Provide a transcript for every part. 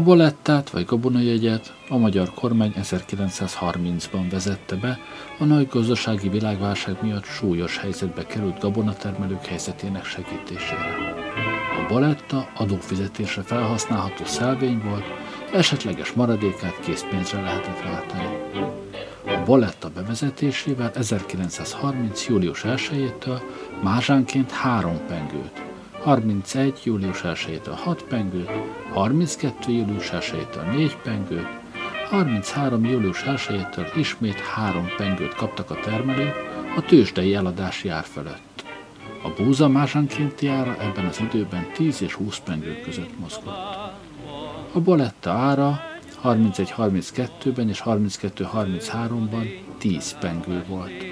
A bolettát vagy gabonajegyet a magyar kormány 1930-ban vezette be a nagy gazdasági világválság miatt súlyos helyzetbe került gabonatermelők helyzetének segítésére. A boletta adófizetésre felhasználható szelvény volt, esetleges maradékát készpénzre lehetett váltani. A boletta bevezetésével 1930. július 1-től mázsánként három pengőt, 31. július 1-től 6 pengőt, 32. július 1-től 4 pengőt, 33. július 1-től ismét 3 pengőt kaptak a termelők a tőzsdei eladási ár fölött. A búza mázsánkénti ára ebben az időben 10 és 20 pengő között mozgott. A boletta ára 31-32-ben és 32-33-ban 10 pengő volt.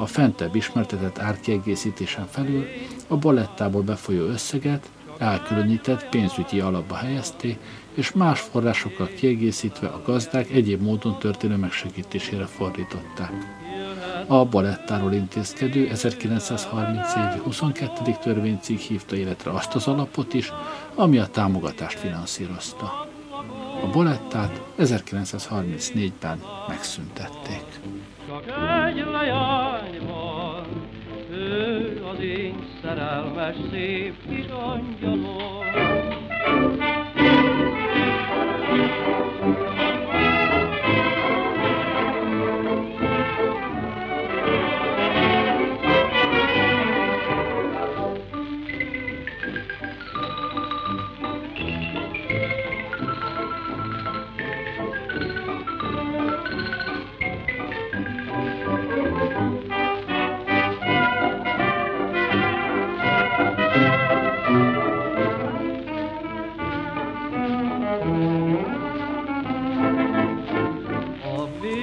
A fentebb ismertetett árkiegészítésen felül a balettából befolyó összeget elkülönített pénzügyi alapba helyezték, és más forrásokkal kiegészítve a gazdák egyéb módon történő megsegítésére fordították. A balettáról intézkedő 1930 évi 22. törvénycikk hívta életre azt az alapot is, ami a támogatást finanszírozta. A bolettát 1934-ben megszüntették. Csak egy ő az én szerelmes szép kis angyalom.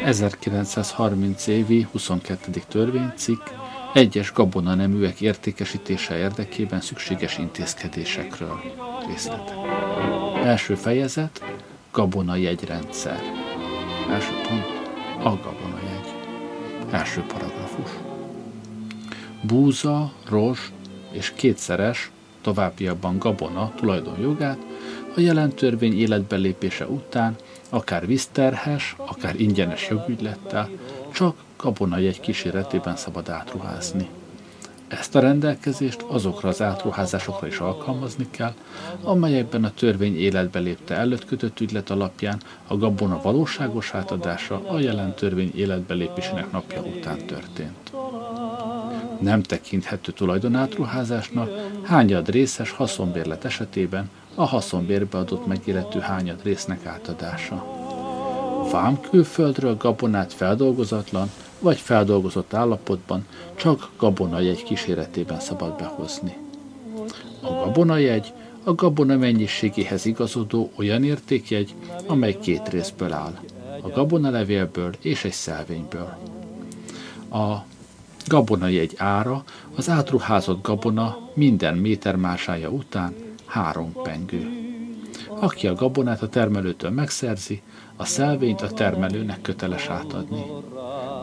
1930 évi 22. törvénycikk egyes gabona neműek értékesítése érdekében szükséges intézkedésekről részletek. Első fejezet, gabona jegyrendszer. Első pont, a gabona jegy. Első paragrafus. Búza, rozs és kétszeres, továbbiakban gabona tulajdonjogát a jelen törvény életbelépése után akár vízterhes, akár ingyenes jogügylettel, csak egy kíséretében szabad átruházni. Ezt a rendelkezést azokra az átruházásokra is alkalmazni kell, amelyekben a törvény életbe lépte előtt kötött ügylet alapján a gabona valóságos átadása a jelen törvény életbe lépésének napja után történt. Nem tekinthető tulajdonátruházásnak hányad részes haszonbérlet esetében a haszonbérbe adott megillető hányad résznek átadása. Vám külföldről gabonát feldolgozatlan vagy feldolgozott állapotban csak gabonajegy kíséretében szabad behozni. A gabonajegy a gabona mennyiségéhez igazodó olyan értékjegy, amely két részből áll, a gabonalevélből és egy szelvényből. A gabonajegy ára az átruházott gabona minden métermásája után három pengő. Aki a gabonát a termelőtől megszerzi, a szelvényt a termelőnek köteles átadni.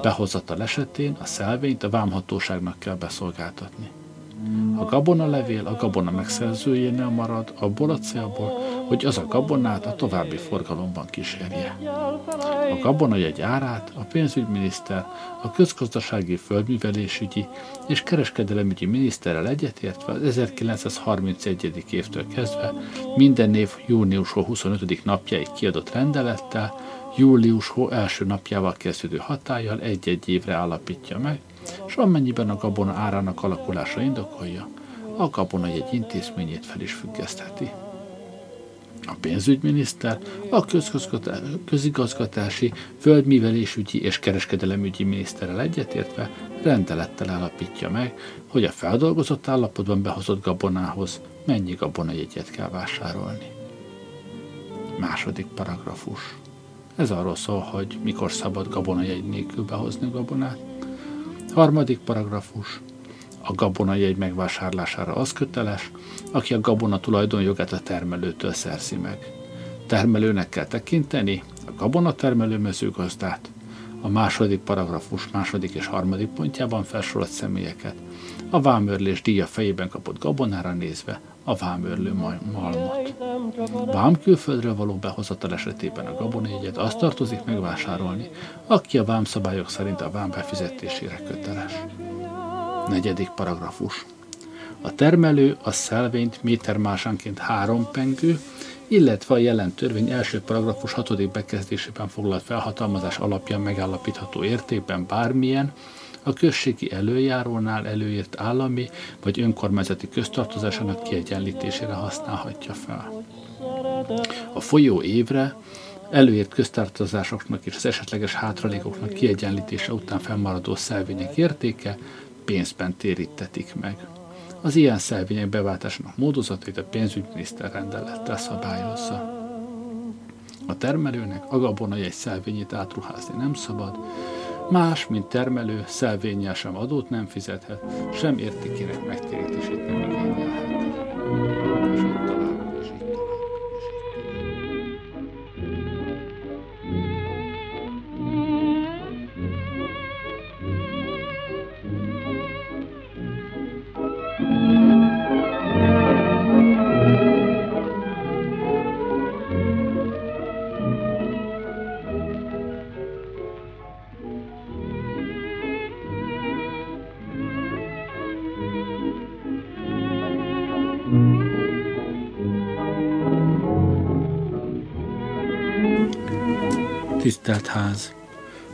Behozatal esetén a szelvényt a vámhatóságnak kell beszolgáltatni. A gabona levél a gabona megszerzőjénél marad abból a célból, hogy az a gabonát a további forgalomban kísérje. A gabonajegy árát a pénzügyminiszter, a közgazdasági földművelésügyi és kereskedelemügyi miniszterrel egyetértve az 1931. évtől kezdve minden év június 25. napjáig kiadott rendelettel, július első napjával kezdődő hatállyal egy-egy évre állapítja meg, és amennyiben a gabona árának alakulása indokolja, a gabona egy intézményét fel is függesztheti. A pénzügyminiszter, a közigazgatási, földművelésügyi és kereskedelemügyi miniszterrel egyetértve rendelettel állapítja meg, hogy a feldolgozott állapotban behozott gabonához mennyi gabonajegyet kell vásárolni. Második paragrafus. Ez arról szól, hogy mikor szabad gabonajegy nélkül behozni gabonát. Harmadik paragrafus. A gabonajegy megvásárlására az köteles, aki a gabona tulajdonjogát a termelőtől szerzi meg. Termelőnek kell tekinteni a gabonatermelő mezőgazdát, a második paragrafus második és harmadik pontjában felsorolt személyeket. A vámörlés díja fejében kapott gabonára nézve a vámörlő malmot. Vám külföldről való behozatal esetében a gabonjegyet azt tartozik megvásárolni, aki a vámszabályok szerint a vám befizetésére köteles. Negyedik paragrafus. A termelő a szelvényt métermásánként három pengő, illetve a jelen törvény első paragrafus hatodik bekezdésében foglalt felhatalmazás alapján megállapítható értékben bármilyen, a községi előjárónál előírt állami vagy önkormányzati köztartozásának kiegyenlítésére használhatja fel. A folyó évre előírt köztartozásoknak és az esetleges hátralékoknak kiegyenlítése után felmaradó szelvények értéke pénzben térítetik meg. Az ilyen szelvények beváltásának módozatait a pénzügyminiszter rendelettel szabályozza. A termelőnek a gabona egy szelvényét átruházni nem szabad, más, mint termelő, szelvényel sem adót nem fizethet, sem értékének megtérítését nem igényelhet. Tisztelt Ház!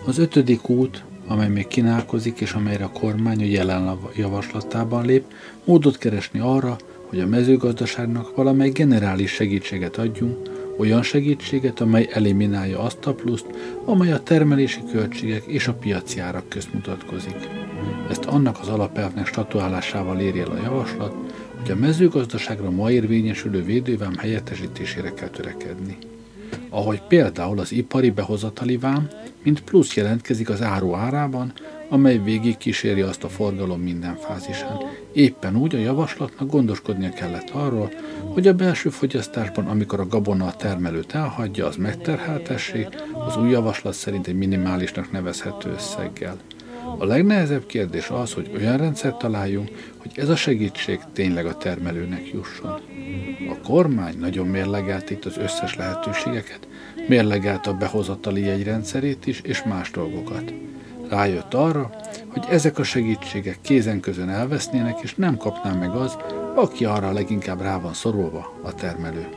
Az ötödik út, amely még kínálkozik, és amelyre a kormány a jelen javaslatában lép, módot keresni arra, hogy a mezőgazdaságnak valamely generális segítséget adjunk, olyan segítséget, amely eliminálja azt a pluszt, amely a termelési költségek és a piaci árak közt mutatkozik. Ezt annak az alapelvnek statuálásával éri el a javaslat, hogy a mezőgazdaságra ma érvényesülő védővám helyettesítésére kell törekedni ahogy például az ipari behozatali vám, mint plusz jelentkezik az áru árában, amely végig kíséri azt a forgalom minden fázisán. Éppen úgy a javaslatnak gondoskodnia kellett arról, hogy a belső fogyasztásban, amikor a gabona a termelőt elhagyja, az megterheltessék, az új javaslat szerint egy minimálisnak nevezhető összeggel. A legnehezebb kérdés az, hogy olyan rendszert találjunk, hogy ez a segítség tényleg a termelőnek jusson. A kormány nagyon mérlegelt itt az összes lehetőségeket, mérlegelt a behozatali jegyrendszerét is, és más dolgokat. Rájött arra, hogy ezek a segítségek kézen közön elvesznének, és nem kapná meg az, aki arra leginkább rá van szorulva, a termelő.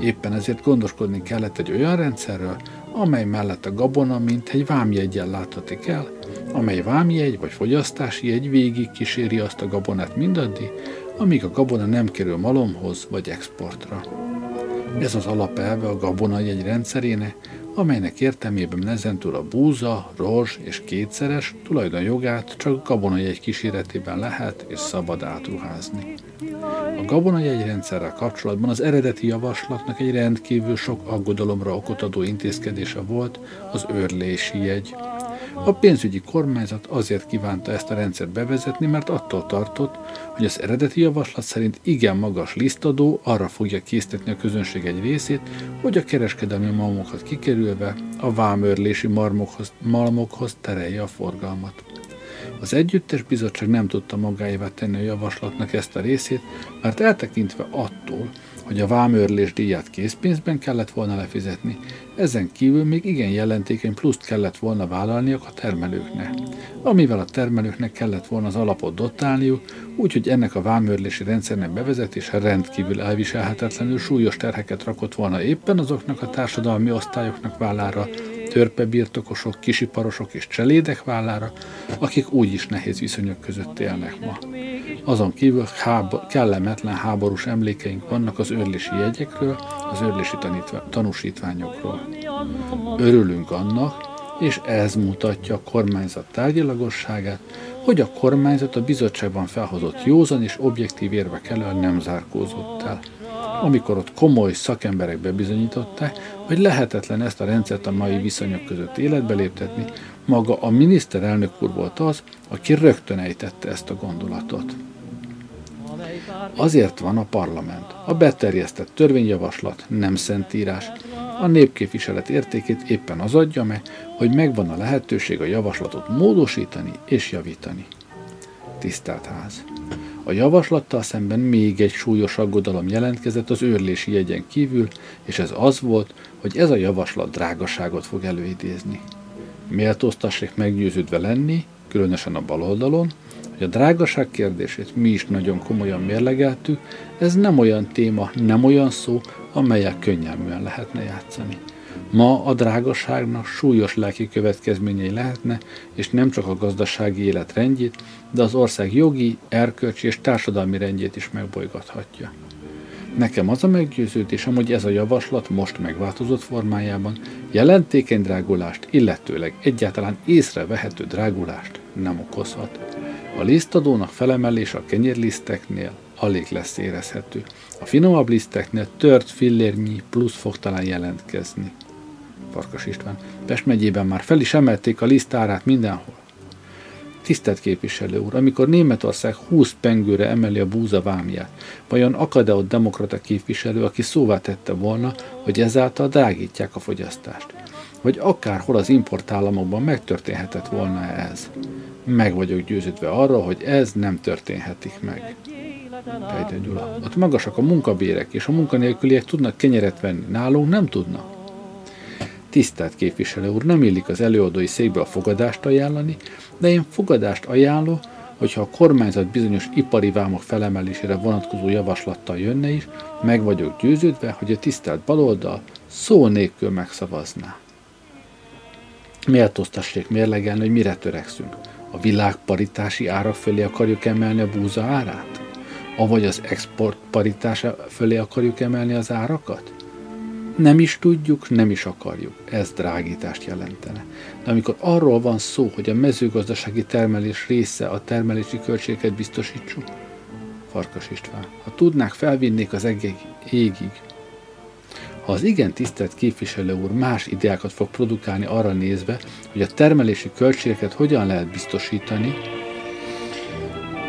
Éppen ezért gondoskodni kellett egy olyan rendszerről, amely mellett a gabona mint egy vámjegyen láthatik el, amely vámjegy vagy fogyasztási jegy végig kíséri azt a gabonát mindaddig, amíg a gabona nem kerül malomhoz vagy exportra. Ez az alapelve a gabona jegy rendszerének, amelynek értelmében ezentúl a búza, rozs és kétszeres tulajdonjogát csak gabonajegy kíséretében lehet és szabad átruházni. A gabonajegy rendszerrel kapcsolatban az eredeti javaslatnak egy rendkívül sok aggodalomra okot adó intézkedése volt az őrlési jegy, a pénzügyi kormányzat azért kívánta ezt a rendszert bevezetni, mert attól tartott, hogy az eredeti javaslat szerint igen magas lisztadó arra fogja késztetni a közönség egy részét, hogy a kereskedelmi malmokat kikerülve a vámőrlési marmokhoz, malmokhoz terelje a forgalmat. Az együttes bizottság nem tudta magáévá tenni a javaslatnak ezt a részét, mert eltekintve attól, hogy a vámőrlés díját készpénzben kellett volna lefizetni, ezen kívül még igen jelentékeny pluszt kellett volna vállalniuk a termelőknek, amivel a termelőknek kellett volna az alapot dotálniuk, úgyhogy ennek a vámőrlési rendszernek bevezetése rendkívül elviselhetetlenül súlyos terheket rakott volna éppen azoknak a társadalmi osztályoknak vállára, törpebirtokosok, kisiparosok és cselédek vállára, akik úgyis nehéz viszonyok között élnek ma. Azon kívül háb- kellemetlen háborús emlékeink vannak az őrlési jegyekről, az őrlési tanítva- tanúsítványokról. Örülünk annak, és ez mutatja a kormányzat tárgyalagosságát, hogy a kormányzat a bizottságban felhozott józan és objektív érvek elől nem zárkózott el amikor ott komoly szakemberek bebizonyították, hogy lehetetlen ezt a rendszert a mai viszonyok között életbe léptetni, maga a miniszterelnök úr volt az, aki rögtön ejtette ezt a gondolatot. Azért van a parlament. A beterjesztett törvényjavaslat nem szentírás, A népképviselet értékét éppen az adja meg, hogy megvan a lehetőség a javaslatot módosítani és javítani. Tisztelt ház! A javaslattal szemben még egy súlyos aggodalom jelentkezett az őrlési jegyen kívül, és ez az volt, hogy ez a javaslat drágaságot fog előidézni. Méltóztassék meggyőződve lenni, különösen a baloldalon, hogy a drágaság kérdését mi is nagyon komolyan mérlegeltük, ez nem olyan téma, nem olyan szó, amelyek könnyelműen lehetne játszani. Ma a drágaságnak súlyos lelki következményei lehetne, és nem csak a gazdasági élet rendjét, de az ország jogi, erkölcsi és társadalmi rendjét is megbolygathatja. Nekem az a meggyőződésem, hogy ez a javaslat most megváltozott formájában jelentékeny drágulást, illetőleg egyáltalán észrevehető drágulást nem okozhat. A lisztadónak felemelés a kenyérliszteknél alig lesz érezhető. A finomabb liszteknél tört fillérnyi plusz fog talán jelentkezni. Farkas István. Pest megyében már fel is emelték a lisztárát mindenhol. Tisztelt képviselő úr, amikor Németország 20 pengőre emeli a búza vámját, vajon akad-e ott demokrata képviselő, aki szóvá tette volna, hogy ezáltal drágítják a fogyasztást? Vagy akárhol az importállamokban megtörténhetett volna ez? Meg vagyok győződve arra, hogy ez nem történhetik meg. Pejde Gyula. Ott magasak a munkabérek, és a munkanélküliek tudnak kenyeret venni. Nálunk nem tudnak. Tisztelt képviselő úr, nem illik az előadói székbe a fogadást ajánlani, de én fogadást ajánlok, hogyha a kormányzat bizonyos ipari vámok felemelésére vonatkozó javaslattal jönne is, meg vagyok győződve, hogy a tisztelt baloldal szó nélkül megszavazná. Méltóztassék mérlegelni, hogy mire törekszünk. A világ paritási árak fölé akarjuk emelni a búza árát? Avagy az export paritása fölé akarjuk emelni az árakat? Nem is tudjuk, nem is akarjuk. Ez drágítást jelentene. De amikor arról van szó, hogy a mezőgazdasági termelés része a termelési költségeket biztosítsuk, Farkas István, ha tudnák, felvinnék az egész égig. Ha az igen tisztelt képviselő úr más ideákat fog produkálni arra nézve, hogy a termelési költségeket hogyan lehet biztosítani,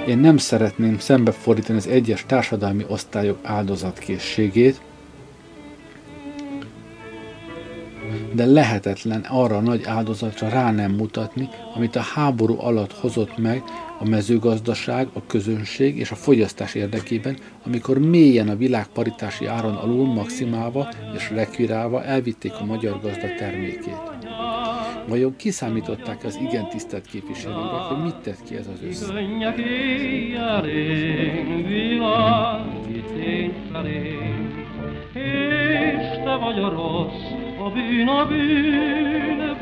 én nem szeretném szembefordítani az egyes társadalmi osztályok áldozatkészségét, de lehetetlen arra a nagy áldozatra rá nem mutatni, amit a háború alatt hozott meg a mezőgazdaság, a közönség és a fogyasztás érdekében, amikor mélyen a világ paritási áron alul maximálva és rekvirálva elvitték a magyar gazda termékét. Vajon kiszámították az igen tisztelt képviselőnek, hogy mit tett ki ez az összeg? És te vagy a rossz, a bűn a bűnben,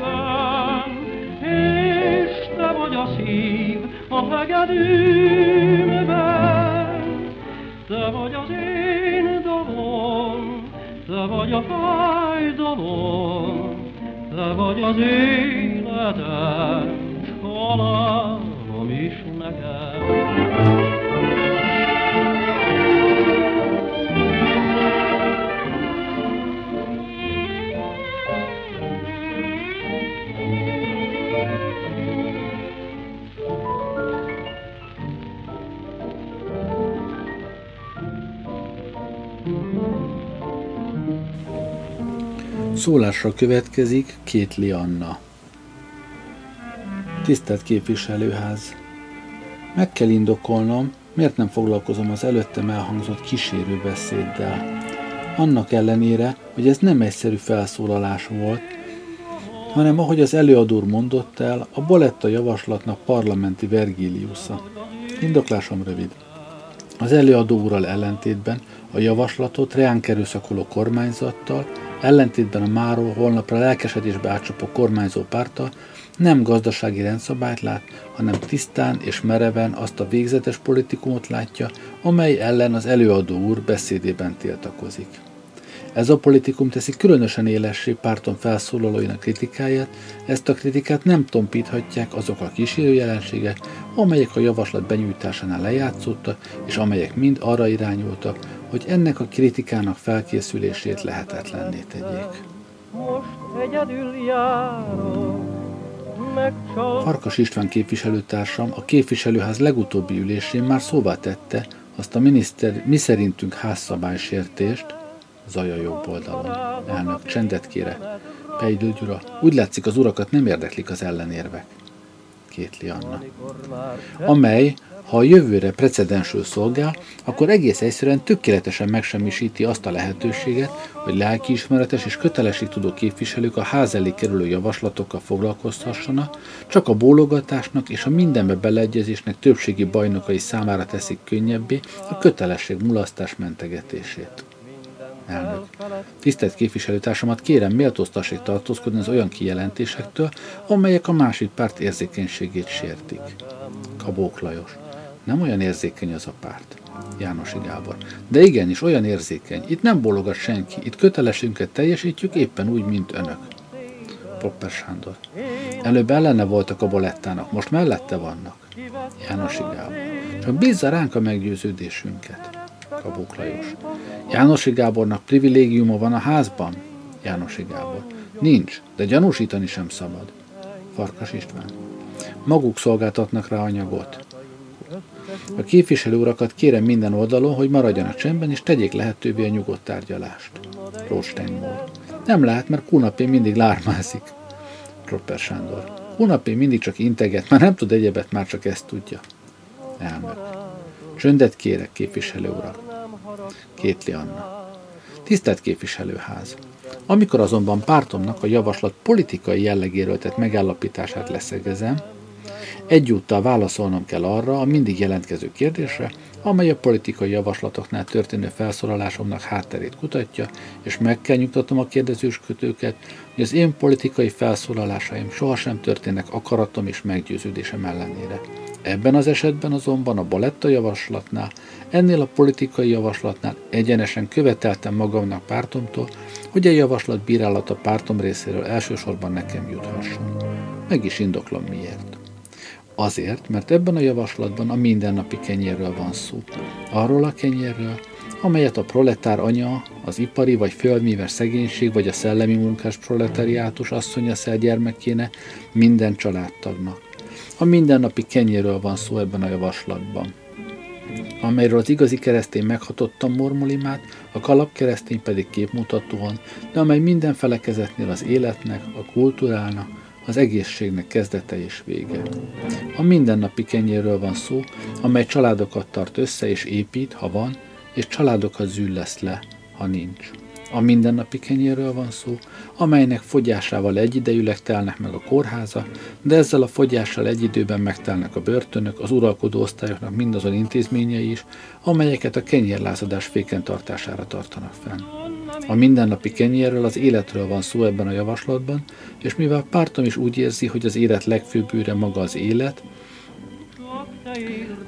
és te vagy a szív a hegedűmben. Te vagy az én dalom, te vagy a fájdalom, te vagy az életem, halálom is nekem. Szólásra következik Kétli Anna. Tisztelt képviselőház! Meg kell indokolnom, miért nem foglalkozom az előttem elhangzott kísérő beszéddel. Annak ellenére, hogy ez nem egyszerű felszólalás volt, hanem ahogy az előadó mondott el, a Boletta javaslatnak parlamenti Vergiliusza. Indoklásom rövid. Az előadó úrral ellentétben a javaslatot reánk erőszakoló kormányzattal, ellentétben a máról holnapra lelkesedésbe átcsapó kormányzó párta nem gazdasági rendszabályt lát, hanem tisztán és mereven azt a végzetes politikumot látja, amely ellen az előadó úr beszédében tiltakozik. Ez a politikum teszi különösen élessé párton felszólalóinak kritikáját, ezt a kritikát nem tompíthatják azok a kísérő jelenségek, amelyek a javaslat benyújtásánál lejátszottak, és amelyek mind arra irányultak, hogy ennek a kritikának felkészülését lehetetlenné tegyék. Farkas István képviselőtársam a képviselőház legutóbbi ülésén már szóvá tette azt a miniszter, mi szerintünk házszabálysértést, Zaja jobb oldalon. Elnök, csendet kére. Pejdő Gyura, úgy látszik az urakat nem érdeklik az ellenérvek. Kétli Anna. Amely ha a jövőre precedensül szolgál, akkor egész egyszerűen tökéletesen megsemmisíti azt a lehetőséget, hogy lelkiismeretes és tudó képviselők a ház elé kerülő javaslatokkal foglalkozhassanak, csak a bólogatásnak és a mindenbe beleegyezésnek többségi bajnokai számára teszik könnyebbé a kötelesség mulasztás mentegetését. Elnök. Tisztelt képviselőtársamat kérem méltóztassék tartózkodni az olyan kijelentésektől, amelyek a másik párt érzékenységét sértik. Kabók Lajos. Nem olyan érzékeny az a párt. Jánosi Gábor. De igenis, olyan érzékeny. Itt nem bologat senki. Itt kötelesünket teljesítjük éppen úgy, mint önök. Popper Sándor. Előbb ellene voltak a bolettának, most mellette vannak. Jánosi Gábor. Csak bízza ránk a meggyőződésünket. Kabuk Lajos. Jánosi Gábornak privilégiuma van a házban? Jánosi Gábor. Nincs, de gyanúsítani sem szabad. Farkas István. Maguk szolgáltatnak rá anyagot. A képviselő urakat kérem minden oldalon, hogy maradjanak csendben, és tegyék lehetővé a nyugodt tárgyalást. Rostein Nem lehet, mert Kunapé mindig lármázik. Tropper Sándor. Kunapé mindig csak integet, már nem tud egyebet, már csak ezt tudja. Elnök. Csöndet kérek, képviselő urak. Kétli Anna. Tisztelt képviselőház! Amikor azonban pártomnak a javaslat politikai jellegéről tett megállapítását leszegezem, Egyúttal válaszolnom kell arra a mindig jelentkező kérdésre, amely a politikai javaslatoknál történő felszólalásomnak hátterét kutatja, és meg kell nyugtatom a kérdezőskötőket, hogy az én politikai felszólalásaim sohasem történnek akaratom és meggyőződésem ellenére. Ebben az esetben azonban a baletta javaslatnál, ennél a politikai javaslatnál egyenesen követeltem magamnak pártomtól, hogy a javaslat bírálata pártom részéről elsősorban nekem juthasson. Meg is indoklom miért. Azért, mert ebben a javaslatban a mindennapi kenyérről van szó. Arról a kenyérről, amelyet a proletár anya, az ipari vagy földműves szegénység vagy a szellemi munkás proletariátus asszonya gyermekéne minden családtagnak. A mindennapi kenyérről van szó ebben a javaslatban amelyről az igazi keresztény meghatottan mormolimát, a kalap keresztény pedig képmutatóan, de amely minden felekezetnél az életnek, a kultúrának, az egészségnek kezdete és vége. A mindennapi kenyérről van szó, amely családokat tart össze és épít, ha van, és családokat züllesz le, ha nincs. A mindennapi kenyérről van szó, amelynek fogyásával egyidejűleg telnek meg a kórháza, de ezzel a fogyással egy időben megtelnek a börtönök, az uralkodó osztályoknak mindazon intézményei is, amelyeket a kenyérlázadás féken tartására tartanak fenn. A mindennapi kenyérről, az életről van szó ebben a javaslatban, és mivel pártom is úgy érzi, hogy az élet legfőbb űre maga az élet,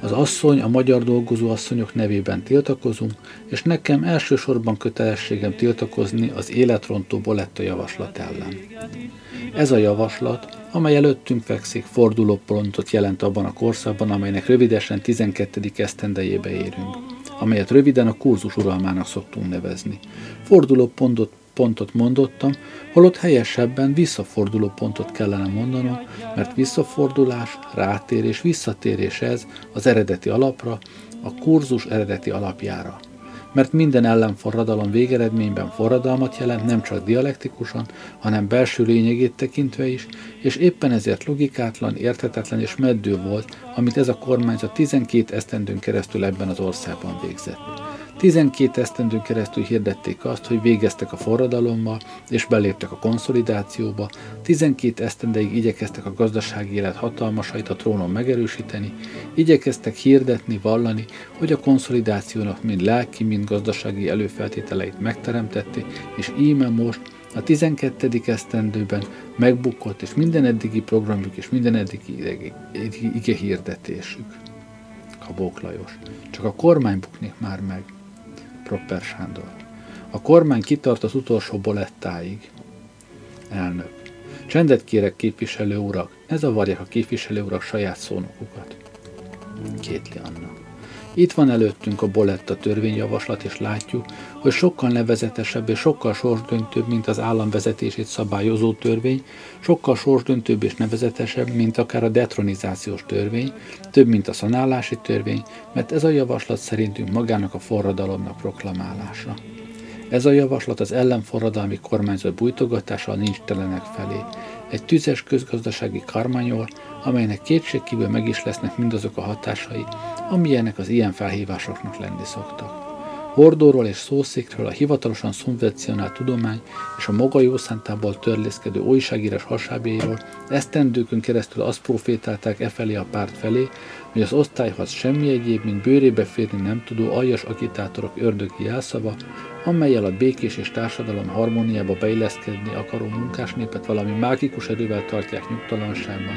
az asszony, a magyar dolgozó asszonyok nevében tiltakozunk, és nekem elsősorban kötelességem tiltakozni az életrontó boletta javaslat ellen. Ez a javaslat, amely előttünk fekszik, fordulópontot jelent abban a korszakban, amelynek rövidesen 12. esztendejébe érünk, amelyet röviden a kurzus uralmának szoktunk nevezni. Fordulópontot pontot mondottam, holott helyesebben visszaforduló pontot kellene mondanom, mert visszafordulás, rátérés, visszatérés ez az eredeti alapra, a kurzus eredeti alapjára. Mert minden ellenforradalom végeredményben forradalmat jelent nem csak dialektikusan, hanem belső lényegét tekintve is, és éppen ezért logikátlan, érthetetlen és meddő volt, amit ez a kormányzat 12 esztendőn keresztül ebben az országban végzett. 12 esztendőn keresztül hirdették azt, hogy végeztek a forradalommal, és beléptek a konszolidációba, 12 esztendeig igyekeztek a gazdasági élet hatalmasait a trónon megerősíteni, igyekeztek hirdetni, vallani, hogy a konszolidációnak mind lelki, mind gazdasági előfeltételeit megteremtették, és íme most a 12. esztendőben megbukott, és minden eddigi programjuk és minden eddigi ige hirdetésük. Kabók Lajos. Csak a kormány buknik már meg. Propper Sándor. A kormány kitart az utolsó bolettáig. Elnök. Csendet kérek, képviselő urak, ne zavarják a képviselő urak saját szónokukat. Kétli Anna. Itt van előttünk a Boletta törvényjavaslat, és látjuk, hogy sokkal nevezetesebb és sokkal sorsdöntőbb, mint az állam vezetését szabályozó törvény, sokkal sorsdöntőbb és nevezetesebb, mint akár a detronizációs törvény, több, mint a szanálási törvény, mert ez a javaslat szerintünk magának a forradalomnak proklamálása. Ez a javaslat az ellenforradalmi kormányzat bújtogatása a nincs telenek felé. Egy tüzes közgazdasági karmányol, amelynek kétségkívül meg is lesznek mindazok a hatásai, amilyenek az ilyen felhívásoknak lenni szoktak. Hordóról és szószékről a hivatalosan szubvencionált tudomány és a maga jószántából törlészkedő újságírás hasábjairól esztendőkön keresztül azt profétálták e felé a párt felé, hogy az osztályhoz semmi egyéb, mint bőrébe férni nem tudó aljas agitátorok ördögi jelszava, amelyel a békés és társadalom harmóniába beilleszkedni akaró munkásnépet valami mágikus erővel tartják nyugtalanságban,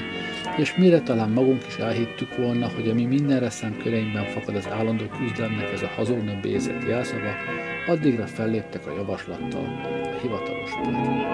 és mire talán magunk is elhittük volna, hogy ami mindenre szánt köreinkben fakad az állandó küzdelemnek ez a hazugnak bézett jelszava, addigra felléptek a javaslattal a hivatalos párt.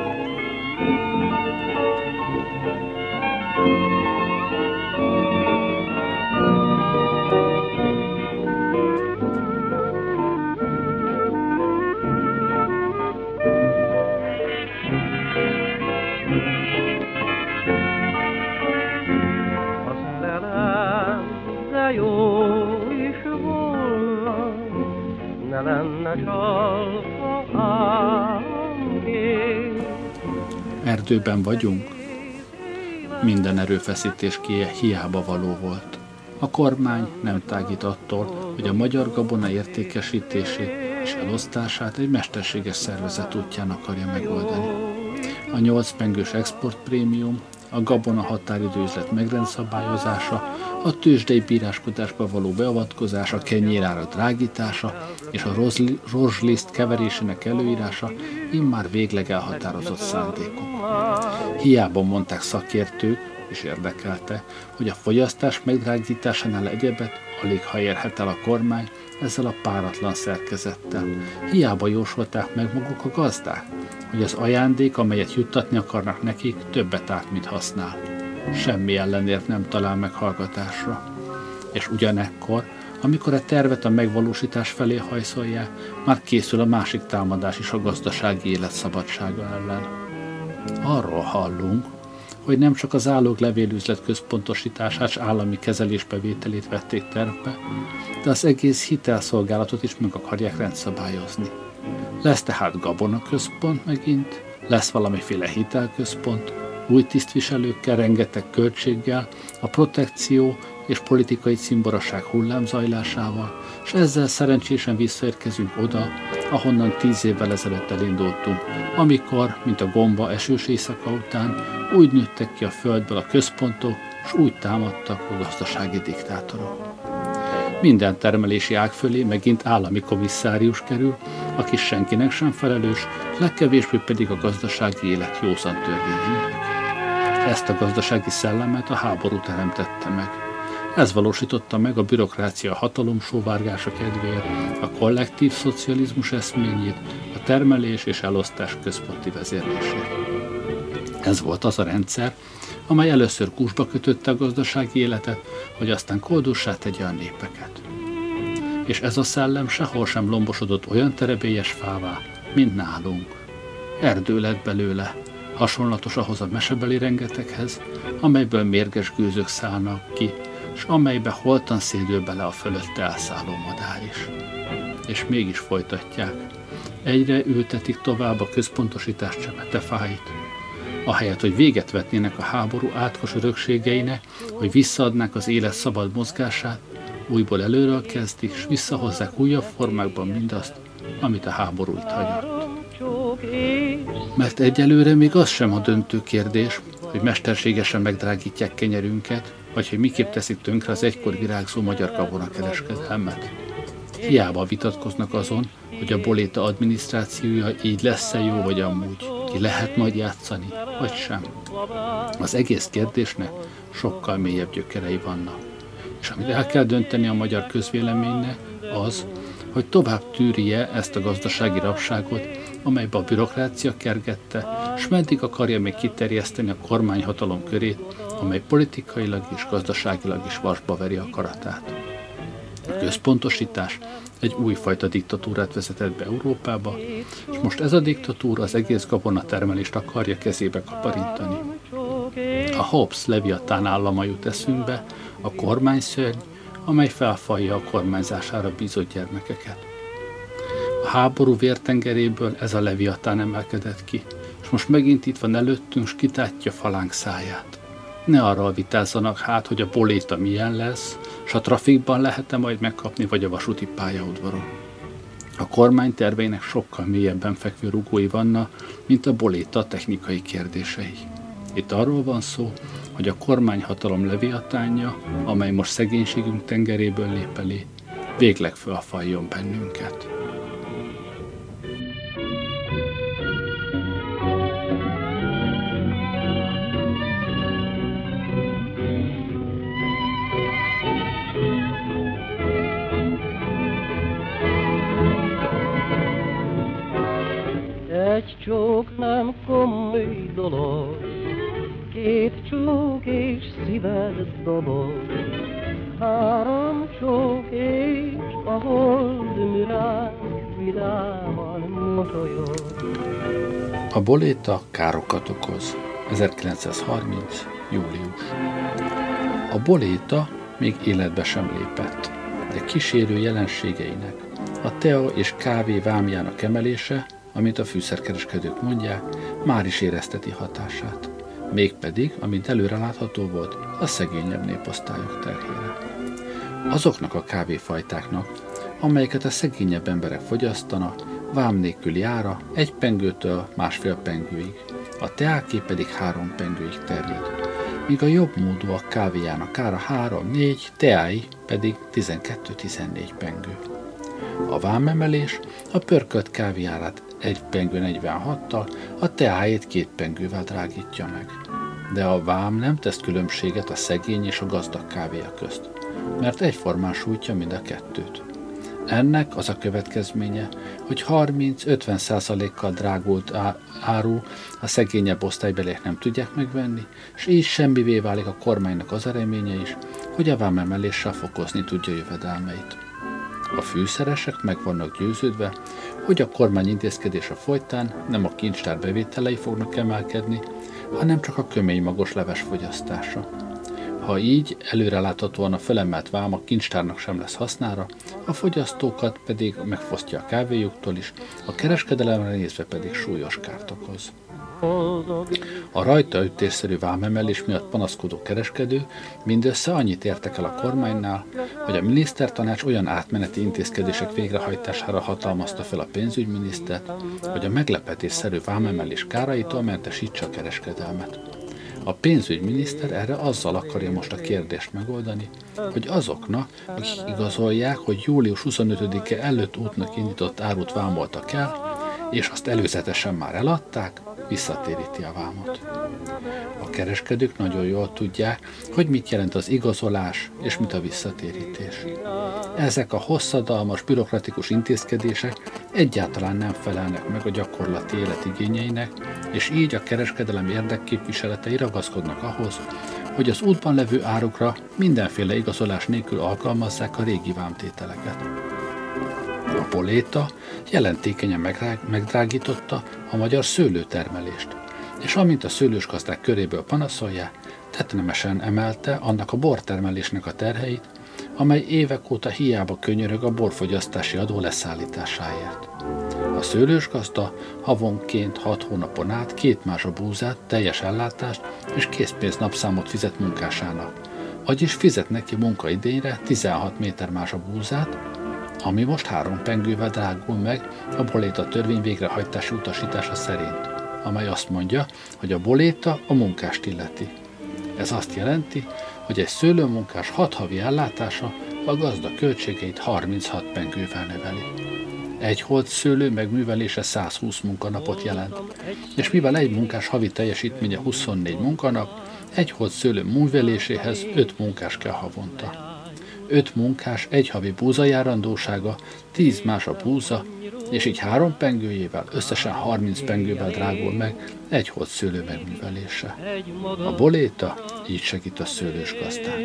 Erdőben vagyunk? Minden erőfeszítés hiába való volt. A kormány nem tágít attól, hogy a magyar gabona értékesítését és elosztását egy mesterséges szervezet útján akarja megoldani. A 8 pengős exportprémium, a gabona határidőzlet megrendszabályozása, a tőzsdei bíráskodásba való beavatkozás, a kenyérára drágítása és a rozsliszt keverésének előírása immár végleg elhatározott szándékok. Hiába mondták szakértők, és érdekelte, hogy a fogyasztás megdrágításánál egyebet alig ha érhet el a kormány ezzel a páratlan szerkezettel. Hiába jósolták meg maguk a gazdák, hogy az ajándék, amelyet juttatni akarnak nekik, többet árt, mint használ. Semmi ellenért nem talál meghallgatásra. És ugyanekkor, amikor a tervet a megvalósítás felé hajszolják, már készül a másik támadás is a gazdasági élet szabadsága ellen. Arról hallunk, hogy nem csak az állók levélüzlet központosítását és állami kezelésbevételét vették tervbe, de az egész hitelszolgálatot is meg akarják rendszabályozni. Lesz tehát gabona központ megint, lesz valamiféle hitelközpont, új tisztviselőkkel, rengeteg költséggel, a protekció és politikai cimboraság hullámzajlásával, és ezzel szerencsésen visszaérkezünk oda, ahonnan tíz évvel ezelőtt elindultunk, amikor, mint a gomba esős éjszaka után, úgy nőttek ki a földből a központok, és úgy támadtak a gazdasági diktátorok. Minden termelési ág fölé megint állami komisszárius kerül, aki senkinek sem felelős, legkevésbé pedig a gazdasági élet józan törvényének. Ezt a gazdasági szellemet a háború teremtette meg. Ez valósította meg a bürokrácia hatalom sóvárgása kedvéért, a kollektív szocializmus eszményét, a termelés és elosztás központi vezérlését. Ez volt az a rendszer, amely először kusba kötötte a gazdasági életet, hogy aztán koldussá tegye a népeket. És ez a szellem sehol sem lombosodott olyan terebélyes fává, mint nálunk. Erdő lett belőle, hasonlatos ahhoz a mesebeli rengeteghez, amelyből mérges gőzök szállnak ki, és amelybe holtan szédül bele a fölötte elszálló madár is. És mégis folytatják. Egyre ültetik tovább a központosítás csemetefáit. Ahelyett, hogy véget vetnének a háború átkos örökségeinek, hogy visszaadnák az élet szabad mozgását, újból előről kezdik, és visszahozzák újabb formákban mindazt, amit a háború itt hagyott. Mert egyelőre még az sem a döntő kérdés, hogy mesterségesen megdrágítják kenyerünket, vagy hogy miképp teszik tönkre az egykor virágzó magyar kereskedelmet. Hiába vitatkoznak azon, hogy a boléta adminisztrációja így lesz-e jó, vagy amúgy, ki lehet majd játszani, vagy sem. Az egész kérdésnek sokkal mélyebb gyökerei vannak. És amit el kell dönteni a magyar közvéleménynek, az, hogy tovább tűrje ezt a gazdasági rabságot, amelybe a bürokrácia kergette, és meddig akarja még kiterjeszteni a kormányhatalom körét, amely politikailag és gazdaságilag is vasba veri a karatát. A központosítás egy újfajta diktatúrát vezetett be Európába, és most ez a diktatúra az egész gabonatermelést akarja kezébe kaparintani. A Hobbes Leviatán állama jut eszünkbe, a kormányszörny, amely felfalja a kormányzására bízott gyermekeket. Háború vértengeréből ez a leviatán emelkedett ki, és most megint itt van előttünk, és kitátja falánk száját. Ne arra vitázzanak hát, hogy a boléta milyen lesz, és a trafikban lehet-e majd megkapni, vagy a vasúti pályaudvaron. A kormány terveinek sokkal mélyebben fekvő rugói vannak, mint a boléta technikai kérdései. Itt arról van szó, hogy a kormányhatalom leviatánja, amely most szegénységünk tengeréből lép elé, végleg fölfaljon bennünket. Boléta károkat okoz. 1930. július. A boléta még életbe sem lépett, de kísérő jelenségeinek, a tea és kávé vámjának emelése amint a fűszerkereskedők mondják, már is érezteti hatását. Mégpedig, amint előre látható volt, a szegényebb néposztályok terhére. Azoknak a kávéfajtáknak, amelyeket a szegényebb emberek fogyasztanak, vám nélküli ára egy pengőtől másfél pengőig, a teáké pedig három pengőig terjed, míg a jobb módúak kávéjának ára 3-4, teái pedig 12-14 pengő. A vámemelés a pörkölt kávéjárát egy pengő 46-tal, a teájét két pengővel drágítja meg. De a vám nem tesz különbséget a szegény és a gazdag kávéja közt, mert egyformán sújtja mind a kettőt. Ennek az a következménye, hogy 30-50 százalékkal drágult áru a szegényebb osztálybeliek nem tudják megvenni, és így semmivé válik a kormánynak az reménye is, hogy a vámemeléssel fokozni tudja jövedelmeit. A fűszeresek meg vannak győződve, hogy a kormány intézkedése folytán nem a kincstár bevételei fognak emelkedni, hanem csak a kömény magos leves fogyasztása. Ha így előreláthatóan a felemelt vám kincstárnak sem lesz hasznára, a fogyasztókat pedig megfosztja a kávéjuktól is, a kereskedelemre nézve pedig súlyos kárt okoz. A rajta ütésszerű vámemelés miatt panaszkodó kereskedő mindössze annyit értek el a kormánynál, hogy a minisztertanács olyan átmeneti intézkedések végrehajtására hatalmazta fel a pénzügyminisztert, hogy a meglepetésszerű vámemelés káraitól mentesítse a kereskedelmet. A pénzügyminiszter erre azzal akarja most a kérdést megoldani, hogy azoknak, akik igazolják, hogy július 25-e előtt útnak indított árut vámoltak el, és azt előzetesen már eladták, visszatéríti a vámot. A kereskedők nagyon jól tudják, hogy mit jelent az igazolás és mit a visszatérítés. Ezek a hosszadalmas, bürokratikus intézkedések egyáltalán nem felelnek meg a gyakorlati élet igényeinek, és így a kereskedelem érdekképviseletei ragaszkodnak ahhoz, hogy az útban levő árukra mindenféle igazolás nélkül alkalmazzák a régi vámtételeket. A poléta jelentékenyen megdrágította a magyar szőlőtermelést, és amint a szőlősgazdák köréből panaszolják, tetnemesen emelte annak a bortermelésnek a terheit, amely évek óta hiába könyörög a borfogyasztási adó leszállításáért. A szőlős gazda havonként hat hónapon át két más a búzát, teljes ellátást és készpénz napszámot fizet munkásának, vagyis fizet neki munkaidényre 16 méter más a búzát, ami most három pengővel drágul meg a boléta törvény végrehajtási utasítása szerint, amely azt mondja, hogy a boléta a munkást illeti. Ez azt jelenti, hogy egy szőlőmunkás hat havi ellátása a gazda költségeit 36 pengővel növeli. Egy holt szőlő megművelése 120 munkanapot jelent, és mivel egy munkás havi teljesítménye 24 munkanap, egy holt szőlő műveléséhez 5 munkás kell havonta öt munkás egy havi búzajárandósága, tíz más a búza, és így három pengőjével, összesen 30 pengővel drágul meg egy holt szőlő megművelése. A boléta így segít a szőlős gazdán.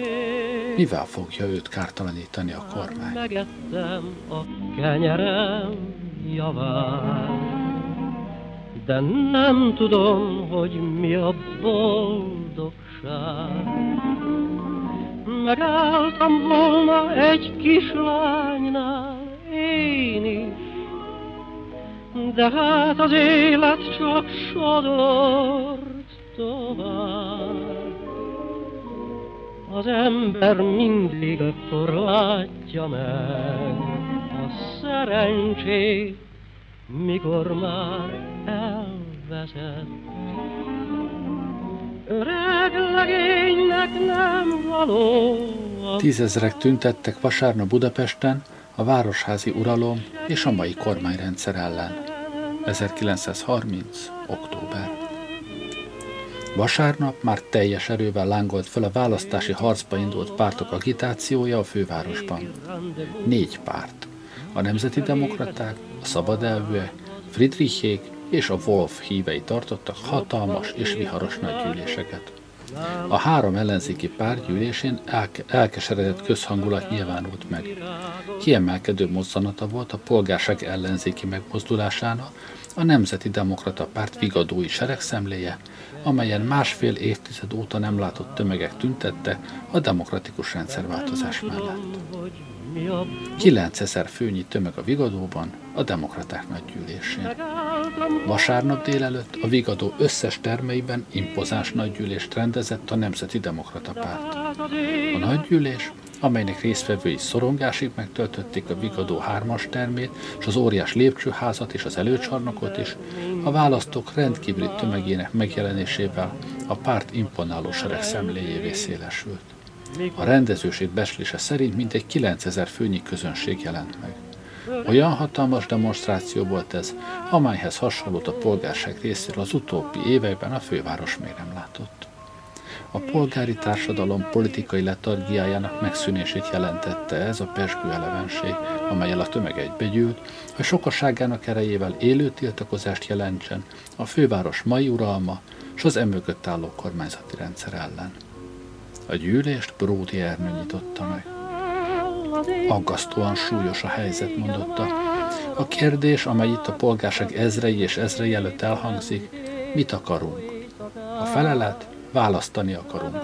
Mivel fogja őt kártalanítani a kormány? Megettem a kenyerem javán, de nem tudom, hogy mi a boldogság megálltam volna egy kislánynál, én is, de hát az élet csak sodort tovább. Az ember mindig akkor látja meg a szerencsét, mikor már elveszett. Öreg legénynek nem való. Tízezrek tüntettek vasárnap Budapesten a városházi uralom és a mai kormányrendszer ellen. 1930. október. Vasárnap már teljes erővel lángolt fel a választási harcba indult pártok agitációja a fővárosban. Négy párt. A Nemzeti Demokraták, a Szabadelvűek, Friedrichék és a Wolf hívei tartottak hatalmas és viharos nagygyűléseket. A három ellenzéki párt gyűlésén elke- elkeseredett közhangulat nyilvánult meg. Kiemelkedő mozzanata volt a polgárság ellenzéki megmozdulásának, a Nemzeti Demokrata Párt vigadói seregszemléje, amelyen másfél évtized óta nem látott tömegek tüntette a demokratikus rendszerváltozás mellett. 9000 főnyi tömeg a Vigadóban, a demokraták nagygyűlésén. Vasárnap délelőtt a Vigadó összes termeiben impozáns nagygyűlést rendezett a Nemzeti Demokrata Párt. A nagygyűlés, amelynek résztvevői szorongásig megtöltötték a Vigadó hármas termét, és az óriás lépcsőházat és az előcsarnokot is, a választók rendkívüli tömegének megjelenésével a párt imponáló sereg szemléjévé szélesült. A rendezőség beslése szerint mintegy 9000 főnyi közönség jelent meg. Olyan hatalmas demonstráció volt ez, amelyhez hasonlót a polgárság részéről az utóbbi években a főváros még nem látott. A polgári társadalom politikai letargiájának megszűnését jelentette ez a pesgő elevenség, amelyel a tömeg egybegyűlt, hogy sokaságának erejével élő tiltakozást jelentsen a főváros mai uralma és az emögött álló kormányzati rendszer ellen. A gyűlést Bródi Ernő nyitotta meg. Aggasztóan súlyos a helyzet, mondotta. A kérdés, amely itt a polgárság ezrei és ezrei előtt elhangzik, mit akarunk? A felelet, választani akarunk,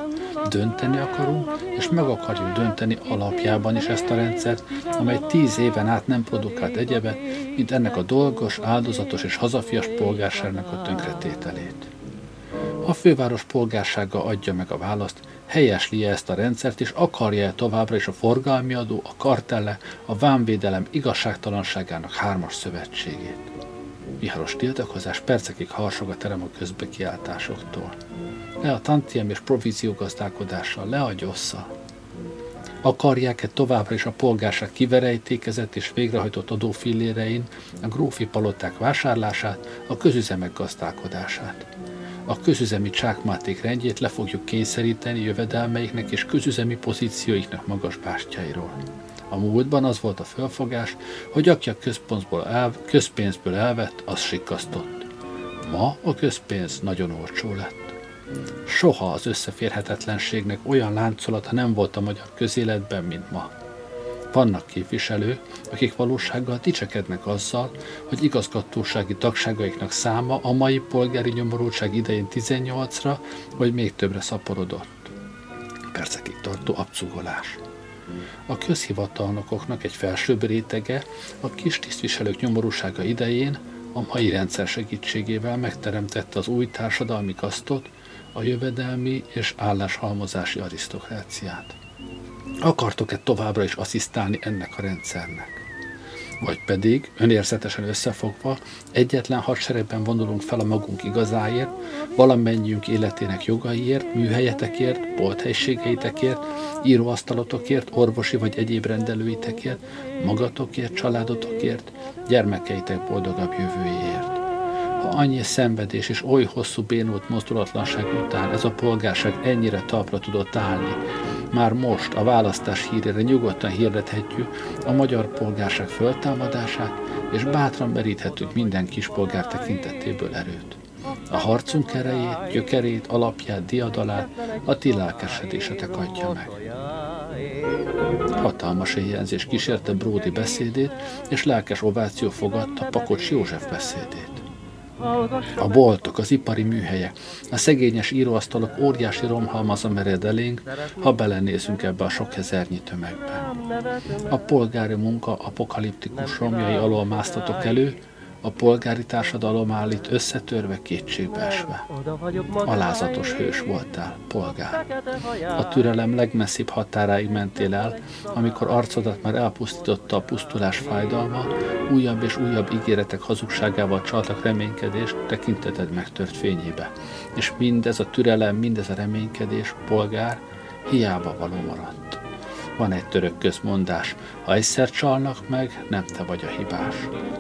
dönteni akarunk, és meg akarjuk dönteni alapjában is ezt a rendszert, amely tíz éven át nem produkált egyebet, mint ennek a dolgos, áldozatos és hazafias polgárságnak a tönkretételét. A főváros polgársága adja meg a választ, helyesli -e ezt a rendszert, és akarja-e továbbra is a forgalmi adó, a kartelle, a vámvédelem igazságtalanságának hármas szövetségét. Viharos tiltakozás percekig harsog a terem a közbekiáltásoktól. Le a tantiem és provízió gazdálkodással, le a gyosszal. Akarják-e továbbra is a polgárság kiverejtékezett és végrehajtott adófillérein a grófi paloták vásárlását, a közüzemek gazdálkodását? a közüzemi csákmáték rendjét le fogjuk kényszeríteni jövedelmeiknek és közüzemi pozícióiknak magas bástyairól. A múltban az volt a felfogás, hogy aki a közpénzből, el, közpénzből elvett, az sikasztott. Ma a közpénz nagyon olcsó lett. Soha az összeférhetetlenségnek olyan láncolata nem volt a magyar közéletben, mint ma. Vannak képviselők, akik valósággal dicsekednek azzal, hogy igazgatósági tagságaiknak száma a mai polgári nyomorultság idején 18-ra, vagy még többre szaporodott. Percekig tartó abcugolás. A közhivatalnokoknak egy felsőbb rétege a kis tisztviselők nyomorúsága idején a mai rendszer segítségével megteremtette az új társadalmi kasztot, a jövedelmi és álláshalmozási arisztokráciát. Akartok-e továbbra is asszisztálni ennek a rendszernek? Vagy pedig, önérzetesen összefogva, egyetlen hadseregben vonulunk fel a magunk igazáért, valamennyiünk életének jogaiért, műhelyetekért, bolthelységeitekért, íróasztalotokért, orvosi vagy egyéb rendelőitekért, magatokért, családotokért, gyermekeitek boldogabb jövőjéért. Ha annyi szenvedés és oly hosszú bénult mozdulatlanság után ez a polgárság ennyire talpra tudott állni, már most a választás hírére nyugodtan hirdethetjük a magyar polgárság föltámadását, és bátran meríthetünk minden kispolgár tekintetéből erőt. A harcunk erejét, gyökerét, alapját, diadalát a ti lelkesedésetek adja meg. Hatalmas éjjelzés kísérte Bródi beszédét, és lelkes ováció fogadta Pakocs József beszédét. A boltok, az ipari műhelyek, a szegényes íróasztalok óriási romhalmaza mered elénk, ha belenézünk ebbe a sok ezernyi tömegbe. A polgári munka apokaliptikus romjai alól másztatok elő, a polgári társadalom állít összetörve kétségbeesve. Alázatos hős voltál, polgár. A türelem legmesszibb határáig mentél el, amikor arcodat már elpusztította a pusztulás fájdalma, újabb és újabb ígéretek hazugságával csaltak reménykedést, tekinteted megtört fényébe. És mindez a türelem, mindez a reménykedés, polgár, hiába való maradt. Van egy török közmondás, ha egyszer csalnak meg, nem te vagy a hibás,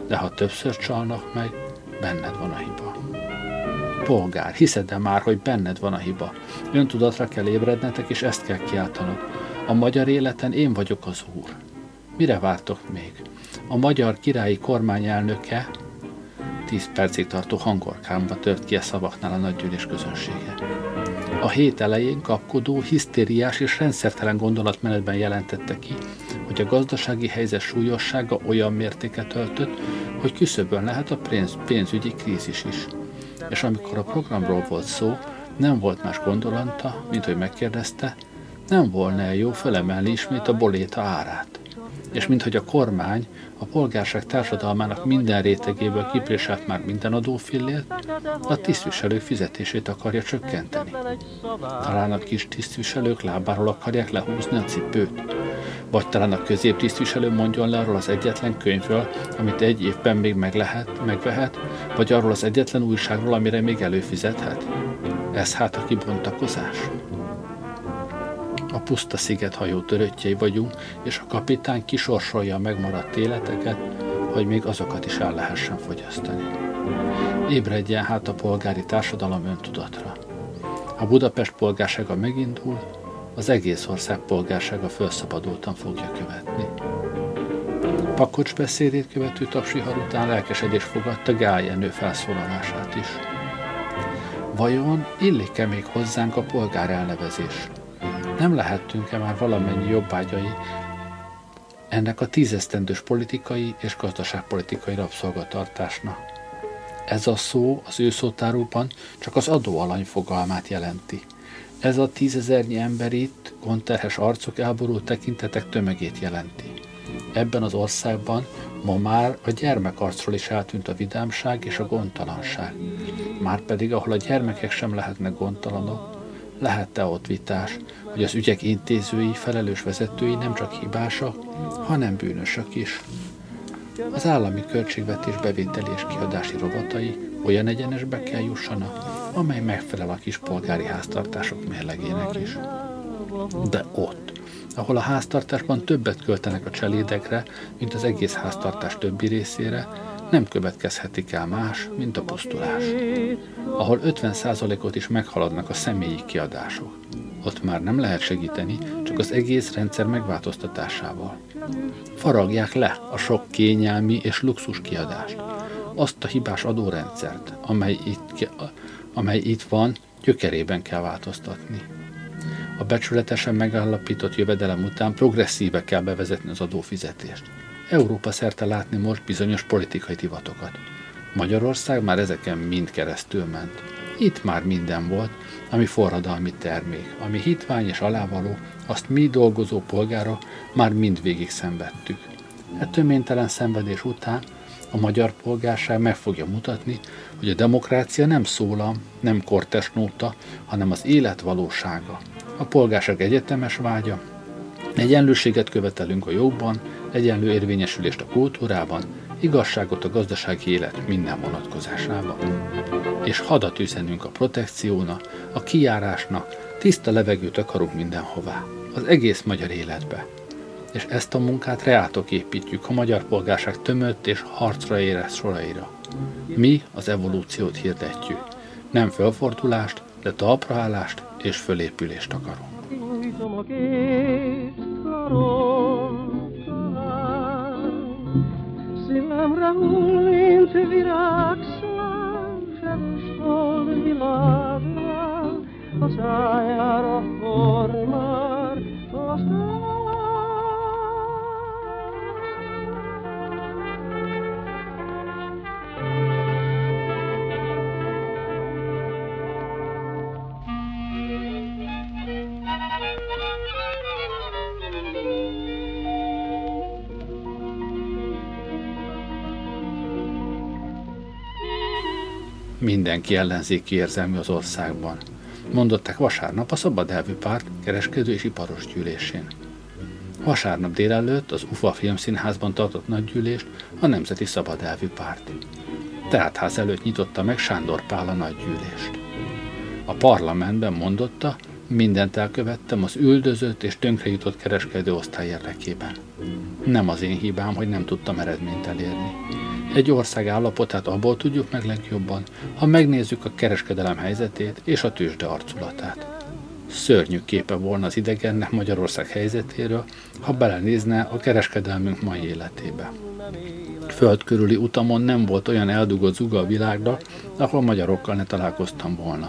de ha többször csalnak meg, benned van a hiba. Polgár, hiszed -e már, hogy benned van a hiba? Öntudatra kell ébrednetek, és ezt kell kiáltanod. A magyar életen én vagyok az úr. Mire vártok még? A magyar királyi kormány elnöke tíz percig tartó hangorkámba tört ki a szavaknál a nagygyűlés közönsége. A hét elején kapkodó, hisztériás és rendszertelen gondolatmenetben jelentette ki, hogy a gazdasági helyzet súlyossága olyan mértéket öltött, hogy küszöbön lehet a pénz, pénzügyi krízis is. És amikor a programról volt szó, nem volt más gondolata, mint hogy megkérdezte, nem volna jó felemelni ismét a boléta árát. És minthogy a kormány a polgárság társadalmának minden rétegéből kipréselt már minden adófillért, a tisztviselők fizetését akarja csökkenteni. Talán a kis tisztviselők lábáról akarják lehúzni a cipőt. Vagy talán a középtisztviselő mondjon le arról az egyetlen könyvről, amit egy évben még meg lehet, megvehet, vagy arról az egyetlen újságról, amire még előfizethet. Ez hát a kibontakozás? A puszta sziget hajó töröttjei vagyunk, és a kapitány kisorsolja a megmaradt életeket, hogy még azokat is el lehessen fogyasztani. Ébredjen hát a polgári társadalom öntudatra. Ha Budapest polgársága megindul, az egész ország polgársága felszabadultan fogja követni. Pakocs beszédét követő tapsihar után lelkesedés fogadta Gál Jenő felszólalását is. Vajon illik-e még hozzánk a polgár elnevezés? Nem lehettünk-e már valamennyi jobbágyai ennek a tízesztendős politikai és gazdaságpolitikai rabszolgatartásnak? Ez a szó az ő szótáróban csak az adóalany fogalmát jelenti. Ez a tízezernyi ember itt, gondterhes arcok elborult tekintetek tömegét jelenti. Ebben az országban ma már a gyermekarcról is eltűnt a vidámság és a gondtalanság. Márpedig, ahol a gyermekek sem lehetnek gondtalanok, lehet-e ott vitás, hogy az ügyek intézői, felelős vezetői nem csak hibásak, hanem bűnösök is. Az állami költségvetés bevételi és kiadási rovatai olyan egyenesbe kell jussanak, amely megfelel a kis polgári háztartások mérlegének is. De ott, ahol a háztartásban többet költenek a cselédekre, mint az egész háztartás többi részére, nem következhetik el más, mint a pusztulás. Ahol 50%-ot is meghaladnak a személyi kiadások. Ott már nem lehet segíteni, csak az egész rendszer megváltoztatásával. Faragják le a sok kényelmi és luxus kiadást. Azt a hibás adórendszert, amely itt, amely itt van, gyökerében kell változtatni. A becsületesen megállapított jövedelem után progresszíve kell bevezetni az adófizetést. Európa szerte látni most bizonyos politikai divatokat. Magyarország már ezeken mind keresztül ment. Itt már minden volt, ami forradalmi termék, ami hitvány és alávaló, azt mi dolgozó polgára már mind végig szenvedtük. E töménytelen szenvedés után a magyar polgárság meg fogja mutatni, hogy a demokrácia nem szólam, nem kortes nóta, hanem az élet valósága. A polgárság egyetemes vágya, egyenlőséget követelünk a jogban, egyenlő érvényesülést a kultúrában, igazságot a gazdasági élet minden vonatkozásában. És hadat üzenünk a protekciónak, a kijárásnak, tiszta levegőt akarunk mindenhová, az egész magyar életbe. És ezt a munkát reátok építjük a magyar polgárság tömött és harcra érez soraira. Mi az evolúciót hirdetjük. Nem fölfordulást, de talpraállást és fölépülést akarunk. Mindenki ellenzéki érzelmű az országban. Mondották vasárnap a Szabad Elvű Párt kereskedő és iparos gyűlésén. Vasárnap délelőtt az UFA Filmszínházban tartott nagygyűlést a Nemzeti Szabad Elvű Párt. Teátház előtt nyitotta meg Sándor Pál a nagygyűlést. A parlamentben mondotta, mindent elkövettem az üldözött és tönkrejutott kereskedő osztály érdekében. Nem az én hibám, hogy nem tudtam eredményt elérni. Egy ország állapotát abból tudjuk meg legjobban, ha megnézzük a kereskedelem helyzetét és a tőzsde arculatát. Szörnyű képe volna az idegennek Magyarország helyzetéről, ha belenézne a kereskedelmünk mai életébe. Föld körüli utamon nem volt olyan eldugott zuga a világra, ahol magyarokkal ne találkoztam volna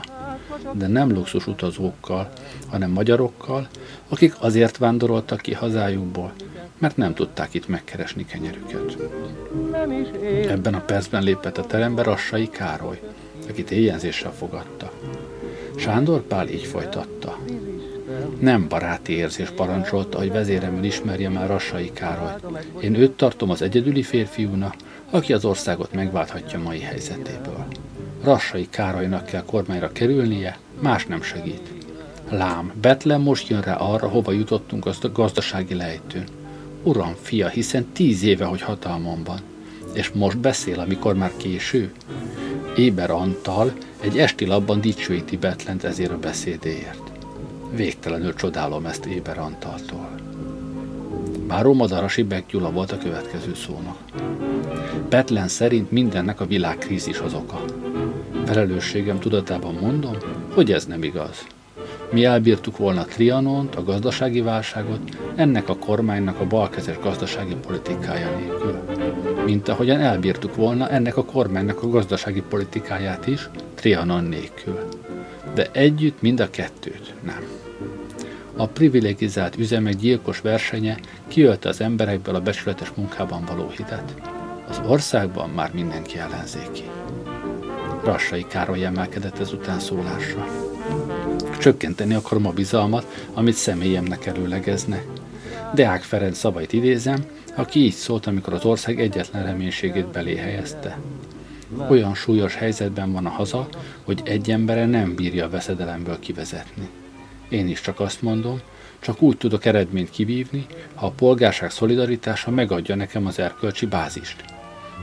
de nem luxus utazókkal, hanem magyarokkal, akik azért vándoroltak ki hazájukból, mert nem tudták itt megkeresni kenyerüket. Ebben a percben lépett a terembe Rassai Károly, akit éjjelzéssel fogadta. Sándor Pál így folytatta. Nem baráti érzés parancsolta, hogy vezéremül ismerje már Rassai Károly. Én őt tartom az egyedüli férfiúnak, aki az országot megválthatja mai helyzetéből. Rassai Károlynak kell kormányra kerülnie, más nem segít. Lám, Betlen most jön rá arra, hova jutottunk azt a gazdasági lejtőn. Uram, fia, hiszen tíz éve, hogy hatalmon van. És most beszél, amikor már késő? Éber Antal egy esti labban dicsőíti Betlent ezért a beszédéért. Végtelenül csodálom ezt Éber Antaltól. Báró Madarasi Gyula volt a következő szónak. Betlen szerint mindennek a világkrízis az oka. Felelősségem tudatában mondom, hogy ez nem igaz. Mi elbírtuk volna Trianont, a gazdasági válságot, ennek a kormánynak a balkezes gazdasági politikája nélkül. Mint ahogyan elbírtuk volna ennek a kormánynak a gazdasági politikáját is, Trianon nélkül. De együtt mind a kettőt nem. A privilegizált üzemek gyilkos versenye kiölte az emberekből a becsületes munkában való hitet. Az országban már mindenki ellenzéki. Rassai Károly emelkedett ezután szólásra. Csökkenteni akarom a bizalmat, amit személyemnek előlegezne. Deák Ferenc szavait idézem, aki így szólt, amikor az ország egyetlen reménységét belé helyezte. Olyan súlyos helyzetben van a haza, hogy egy embere nem bírja a veszedelemből kivezetni. Én is csak azt mondom, csak úgy tudok eredményt kivívni, ha a polgárság szolidaritása megadja nekem az erkölcsi bázist.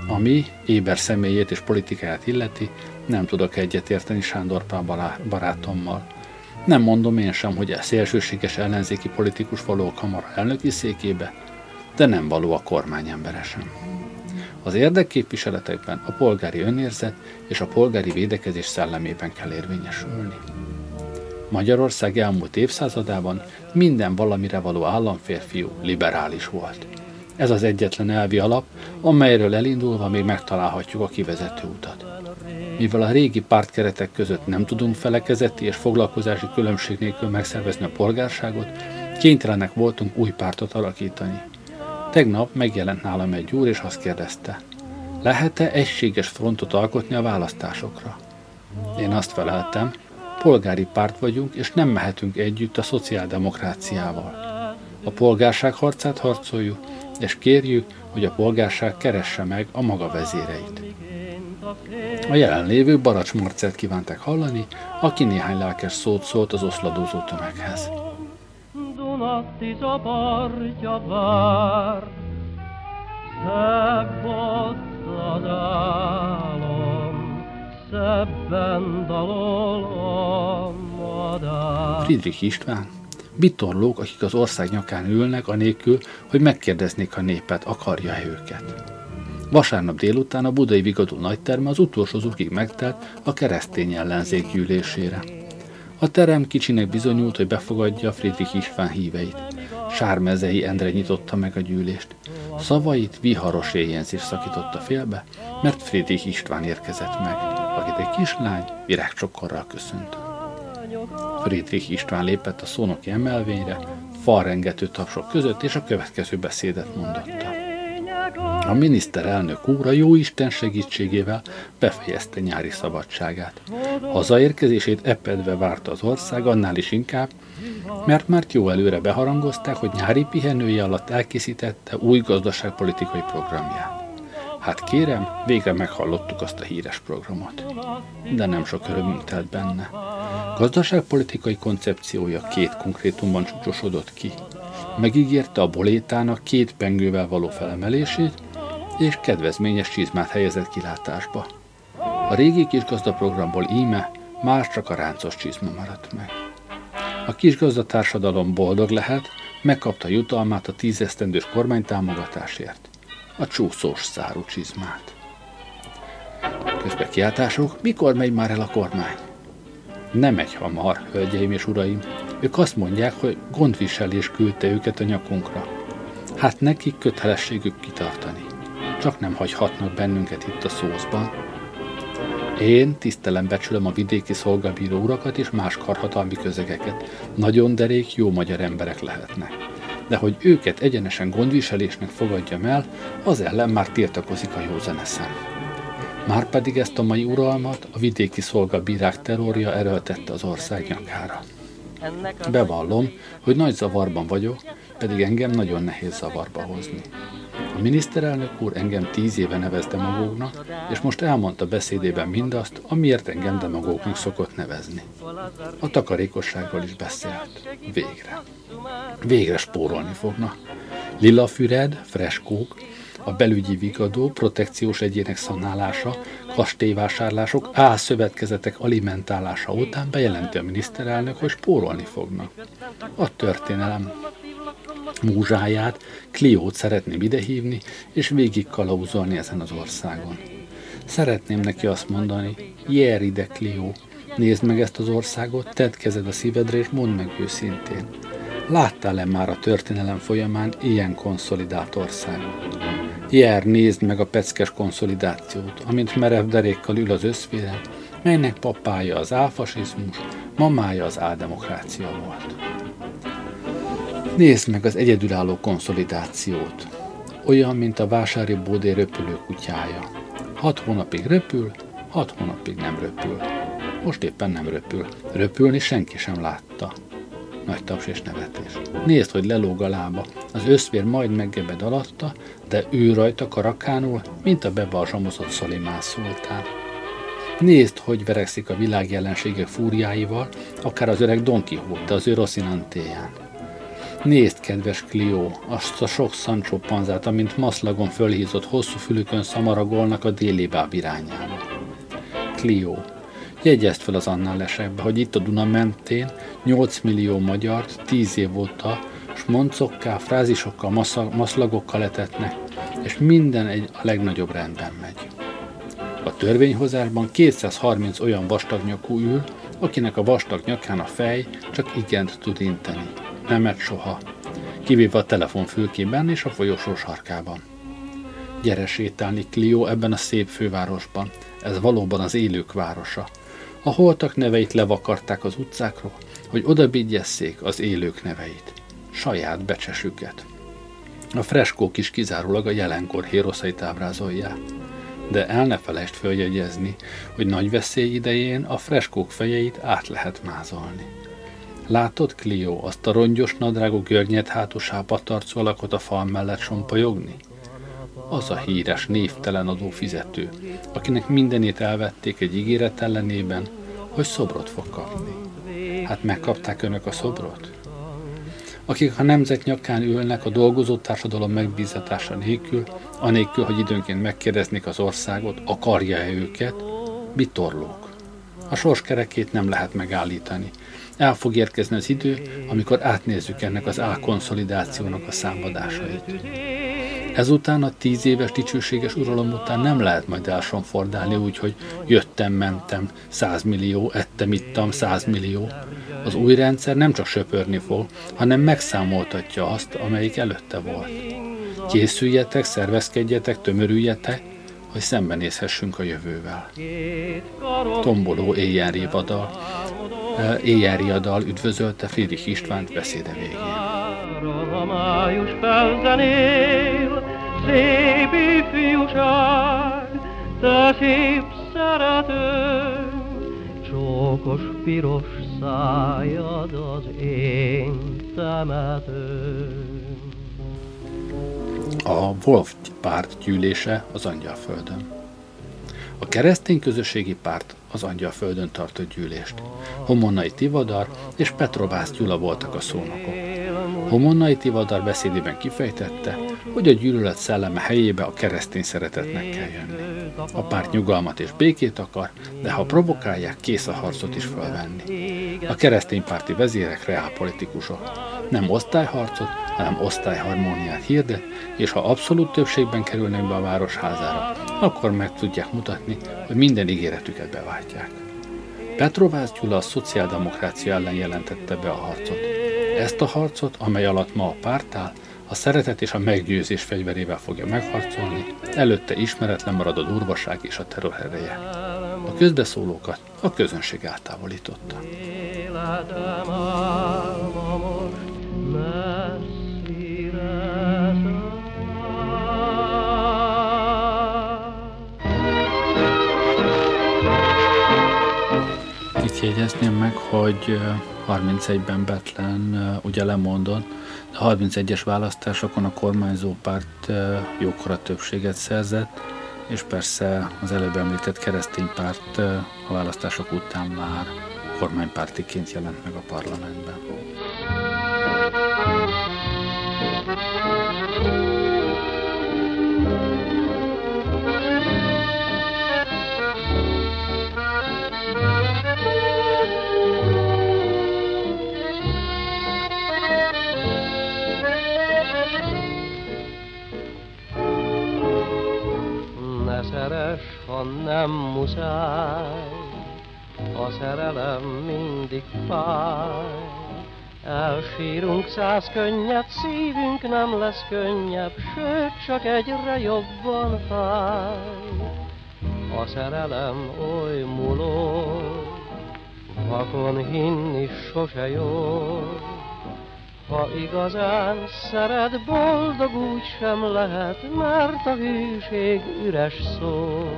Ami éber személyét és politikáját illeti, nem tudok egyetérteni Sándor Pál barátommal. Nem mondom én sem, hogy a szélsőséges ellenzéki politikus való a kamara elnöki székébe, de nem való a kormány embere sem. Az érdekképviseletekben a polgári önérzet és a polgári védekezés szellemében kell érvényesülni. Magyarország elmúlt évszázadában minden valamire való államférfiú liberális volt. Ez az egyetlen elvi alap, amelyről elindulva még megtalálhatjuk a kivezető utat. Mivel a régi pártkeretek között nem tudunk felekezeti és foglalkozási különbség nélkül megszervezni a polgárságot, kénytelenek voltunk új pártot alakítani. Tegnap megjelent nálam egy úr, és azt kérdezte, lehet-e egységes frontot alkotni a választásokra? Én azt feleltem, polgári párt vagyunk, és nem mehetünk együtt a szociáldemokráciával. A polgárság harcát harcoljuk, és kérjük, hogy a polgárság keresse meg a maga vezéreit. A jelenlévő Baracs Marcelt kívánták hallani, aki néhány lelkes szót szólt az oszladozó tömeghez. Dunatiza partja vár, szebb az álom, szebben dalol a madár. Friedrich István, bitorlók, akik az ország nyakán ülnek, anélkül, hogy megkérdeznék a népet, akarja-e őket. Vasárnap délután a budai Vigadó nagyterme az utolsó zukig megtelt a keresztény ellenzék gyűlésére. A terem kicsinek bizonyult, hogy befogadja Friedrich István híveit. Sármezei Endre nyitotta meg a gyűlést. Szavait viharos éjjenzés szakította félbe, mert Friedrich István érkezett meg, akit egy kislány virágcsokorral köszönt. Friedrich István lépett a szónoki emelvényre, falrengető tapsok között, és a következő beszédet mondotta. A miniszterelnök úr a jó Isten segítségével befejezte nyári szabadságát. Hazaérkezését epedve várta az ország, annál is inkább, mert már jó előre beharangozták, hogy nyári pihenője alatt elkészítette új gazdaságpolitikai programját. Hát kérem, végre meghallottuk azt a híres programot. De nem sok örömünk telt benne. Gazdaságpolitikai koncepciója két konkrétumban csúcsosodott ki. Megígérte a bolétának két pengővel való felemelését, és kedvezményes csizmát helyezett kilátásba. A régi kisgazdaprogramból íme már csak a ráncos csizma maradt meg. A kisgazdatársadalom boldog lehet, megkapta jutalmát a tízesztendős kormánytámogatásért, a csúszós szárú csizmát. Közben kiáltások, mikor megy már el a kormány? Nem megy hamar, hölgyeim és uraim. Ők azt mondják, hogy gondviselés küldte őket a nyakunkra. Hát nekik kötelességük kitartani. Csak nem hagyhatnak bennünket itt a szózban. Én tisztelem becsülöm a vidéki szolgabíró urakat és más karhatalmi közegeket. Nagyon derék, jó magyar emberek lehetnek. De hogy őket egyenesen gondviselésnek fogadjam el, az ellen már tiltakozik a józan eszem. Márpedig ezt a mai uralmat a vidéki szolgabírák terrorja erőltette az ország nyakára. Bevallom, hogy nagy zavarban vagyok, pedig engem nagyon nehéz zavarba hozni. A miniszterelnök úr engem tíz éve nevez demagógnak, és most elmondta beszédében mindazt, amiért engem demagógnak szokott nevezni. A takarékosságról is beszélt. Végre. Végre spórolni fogna. Lila füred, freskók, a belügyi vigadó, protekciós egyének szanálása, kastélyvásárlások, álszövetkezetek alimentálása után bejelenti a miniszterelnök, hogy spórolni fognak. A történelem múzsáját, Kliót szeretném idehívni, és végig kalauzolni ezen az országon. Szeretném neki azt mondani, jár ide, Klió, nézd meg ezt az országot, tedd kezed a szívedre, és mondd meg őszintén. Láttál-e már a történelem folyamán ilyen konszolidált országot? Jár, nézd meg a peckes konszolidációt, amint merev derékkal ül az összféle, melynek papája az álfasizmus, mamája az áldemokrácia volt. Nézd meg az egyedülálló konszolidációt. Olyan, mint a vásári bódé röpülő kutyája. Hat hónapig röpül, hat hónapig nem röpül. Most éppen nem röpül. Röpülni senki sem látta. Nagy taps és nevetés. Nézd, hogy lelóg a lába. Az összvér majd meggebed alatta, de ő rajta karakánul, mint a bebalzsamozott Szalimán szultán. Nézd, hogy verekszik a világ jelenségek fúriáival, akár az öreg Don Quixote az ő Rosinantéján. Nézd, kedves Clio, azt a sok Sancho panzát, amint maszlagon fölhízott hosszú fülükön szamaragolnak a déli báb irányába. Clio, jegyezd fel az annál lesekbe, hogy itt a Duna mentén 8 millió magyart 10 év óta smoncokká, frázisokkal, maszlagokkal etetnek, és minden egy a legnagyobb rendben megy. A törvényhozásban 230 olyan vastag nyakú ül, akinek a vastag nyakán a fej csak igent tud inteni nemet soha, kivéve a telefonfülkében és a folyosó sarkában. Gyere sétálni, Clio, ebben a szép fővárosban. Ez valóban az élők városa. A holtak neveit levakarták az utcákról, hogy oda az élők neveit. Saját becsesüket. A freskók is kizárólag a jelenkor héroszait ábrázolják. De el ne felejtsd följegyezni, hogy nagy veszély idején a freskók fejeit át lehet mázolni. Látod, Clio, azt a rongyos nadrágú görnyed hátú sápatarcú alakot a fal mellett sompajogni? Az a híres, névtelen adófizető, akinek mindenét elvették egy ígéret ellenében, hogy szobrot fog kapni. Hát megkapták önök a szobrot? Akik a nemzet nyakán ülnek a dolgozó társadalom megbízatása nélkül, anélkül, hogy időnként megkérdeznék az országot, akarja-e őket, bitorlók. A sors kerekét nem lehet megállítani, el fog érkezni az idő, amikor átnézzük ennek az álkonszolidációnak a számadásait. Ezután a tíz éves dicsőséges uralom után nem lehet majd elsonfordálni úgy, hogy jöttem, mentem, százmillió, ettem, ittam, százmillió. Az új rendszer nem csak söpörni fog, hanem megszámoltatja azt, amelyik előtte volt. Készüljetek, szervezkedjetek, tömörüljetek, hogy szembenézhessünk a jövővel. Tomboló éjjel vadal, éjjári dal üdvözölte Friedrich Istvánt beszéde végén. A május felzenél, szép ifjúság, te szép szeretőm, csókos piros szájad az én temetőm. a Wolf párt gyűlése az Angyalföldön. A keresztény közösségi párt az Angyalföldön tartott gyűlést. Homonnai Tivadar és Petrovász Gyula voltak a szónokok. Homonnai Tivadar beszédében kifejtette, hogy a gyűlölet szelleme helyébe a keresztény szeretetnek kell jönni. A párt nyugalmat és békét akar, de ha provokálják, kész a harcot is felvenni. A kereszténypárti vezérek reálpolitikusok. Nem osztályharcot, hanem osztályharmóniát hirdet, és ha abszolút többségben kerülnek be a városházára, akkor meg tudják mutatni, hogy minden ígéretüket beváltják. Petrovász Gyula a szociáldemokrácia ellen jelentette be a harcot. Ezt a harcot, amely alatt ma a párt áll, a szeretet és a meggyőzés fegyverével fogja megharcolni, előtte ismeretlen marad a durvaság és a terror. A közbeszólókat a közönség eltávolította. Életem jegyezném meg, hogy 31-ben Betlen ugye lemondott, de 31-es választásokon a kormányzó párt jókora többséget szerzett, és persze az előbb említett keresztény párt a választások után már kormánypártiként jelent meg a parlamentben. Ha nem muszáj, a szerelem mindig fáj. Elsírunk száz könnyet, szívünk nem lesz könnyebb, sőt, csak egyre jobban fáj. A szerelem oly muló, vakon hinni sose jó. Ha igazán szeret, boldog úgy sem lehet, mert a hűség üres szó.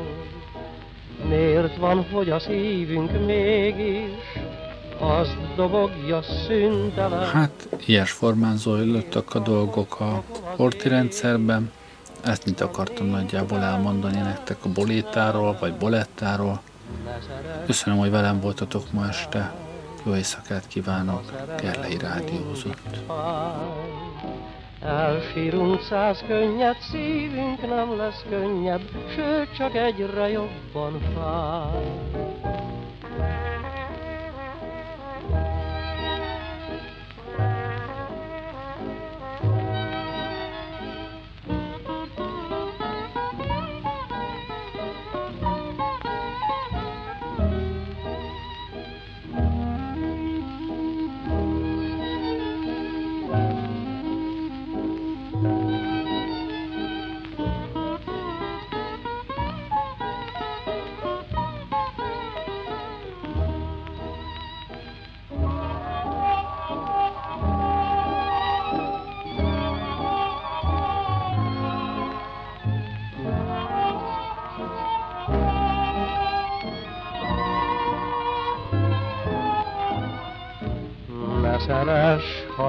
Miért van, hogy a szívünk mégis azt dobogja szüntelen. Hát, ilyes formán zajlottak a dolgok a horti rendszerben. Ezt mit akartam nagyjából elmondani nektek a bolétáról, vagy bolettáról. Köszönöm, hogy velem voltatok ma este. Jó éjszakát kívánok, Gerlei Rádiózott. Elsírunk száz könnyet, szívünk nem lesz könnyebb, sőt csak egyre jobban fáj.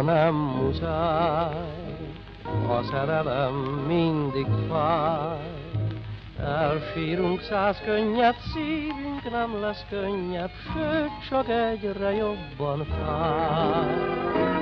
Nem muszáj, a szerelem mindig fáj. Elsírunk száz könnyet, szívünk nem lesz könnyebb, sőt, csak egyre jobban fáj.